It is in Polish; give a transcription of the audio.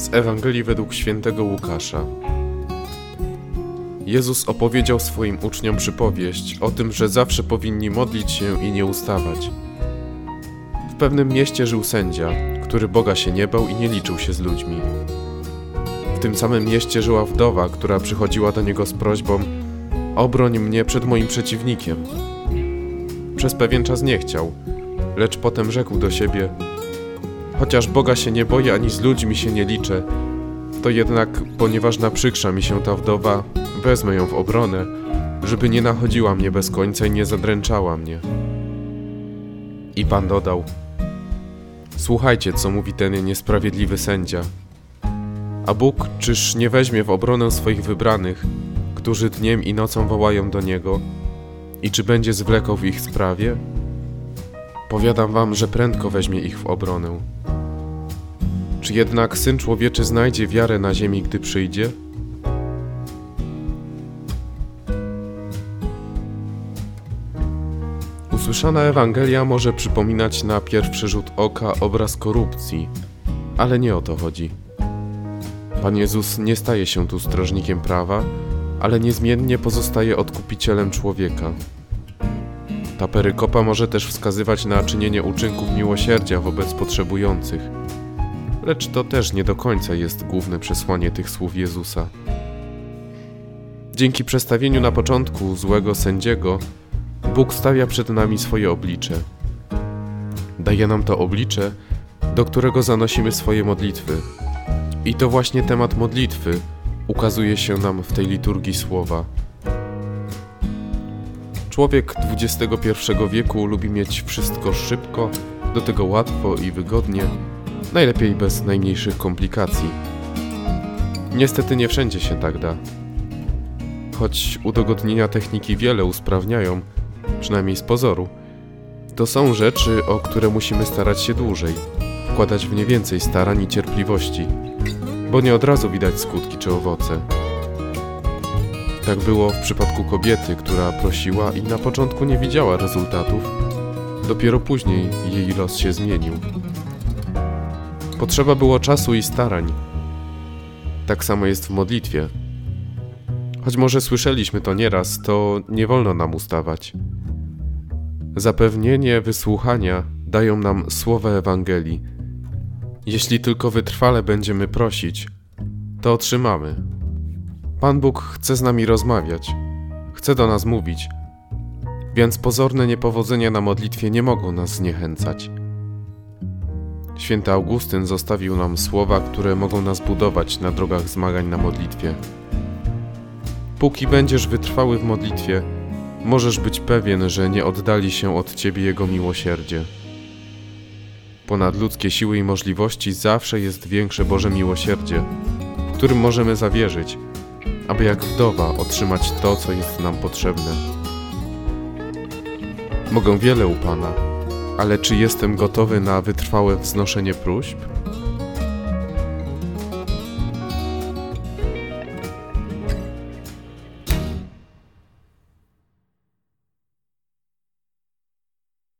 Z Ewangelii według świętego Łukasza. Jezus opowiedział swoim uczniom przypowieść o tym, że zawsze powinni modlić się i nie ustawać. W pewnym mieście żył sędzia, który Boga się nie bał i nie liczył się z ludźmi. W tym samym mieście żyła wdowa, która przychodziła do niego z prośbą: Obroń mnie przed moim przeciwnikiem. Przez pewien czas nie chciał, lecz potem rzekł do siebie: Chociaż Boga się nie boję ani z ludźmi się nie liczę, to jednak, ponieważ naprzykrza mi się ta wdowa, wezmę ją w obronę, żeby nie nachodziła mnie bez końca i nie zadręczała mnie. I Pan dodał: Słuchajcie, co mówi ten niesprawiedliwy sędzia. A Bóg czyż nie weźmie w obronę swoich wybranych, którzy dniem i nocą wołają do Niego, i czy będzie zwlekał w ich sprawie? Powiadam wam, że prędko weźmie ich w obronę. Czy jednak Syn Człowieczy znajdzie wiarę na ziemi, gdy przyjdzie? Usłyszana Ewangelia może przypominać na pierwszy rzut oka obraz korupcji, ale nie o to chodzi. Pan Jezus nie staje się tu strażnikiem prawa, ale niezmiennie pozostaje odkupicielem człowieka. Ta perykopa może też wskazywać na czynienie uczynków miłosierdzia wobec potrzebujących. Lecz to też nie do końca jest główne przesłanie tych słów Jezusa. Dzięki przestawieniu na początku złego sędziego, Bóg stawia przed nami swoje oblicze. Daje nam to oblicze, do którego zanosimy swoje modlitwy. I to właśnie temat modlitwy ukazuje się nam w tej liturgii słowa. Człowiek XXI wieku lubi mieć wszystko szybko, do tego łatwo i wygodnie, najlepiej bez najmniejszych komplikacji. Niestety nie wszędzie się tak da. Choć udogodnienia techniki wiele usprawniają, przynajmniej z pozoru, to są rzeczy, o które musimy starać się dłużej, wkładać w nie więcej starań i cierpliwości, bo nie od razu widać skutki czy owoce. Tak było w przypadku kobiety, która prosiła i na początku nie widziała rezultatów, dopiero później jej los się zmienił. Potrzeba było czasu i starań. Tak samo jest w modlitwie. Choć może słyszeliśmy to nieraz, to nie wolno nam ustawać. Zapewnienie wysłuchania dają nam słowa Ewangelii. Jeśli tylko wytrwale będziemy prosić, to otrzymamy. Pan Bóg chce z nami rozmawiać, chce do nas mówić, więc pozorne niepowodzenia na modlitwie nie mogą nas zniechęcać. Święty Augustyn zostawił nam słowa, które mogą nas budować na drogach zmagań na modlitwie. Póki będziesz wytrwały w modlitwie, możesz być pewien, że nie oddali się od ciebie Jego miłosierdzie. Ponad ludzkie siły i możliwości zawsze jest większe Boże miłosierdzie, którym możemy zawierzyć, aby jak wdowa otrzymać to, co jest nam potrzebne. Mogę wiele u Pana, ale czy jestem gotowy na wytrwałe wznoszenie próśb?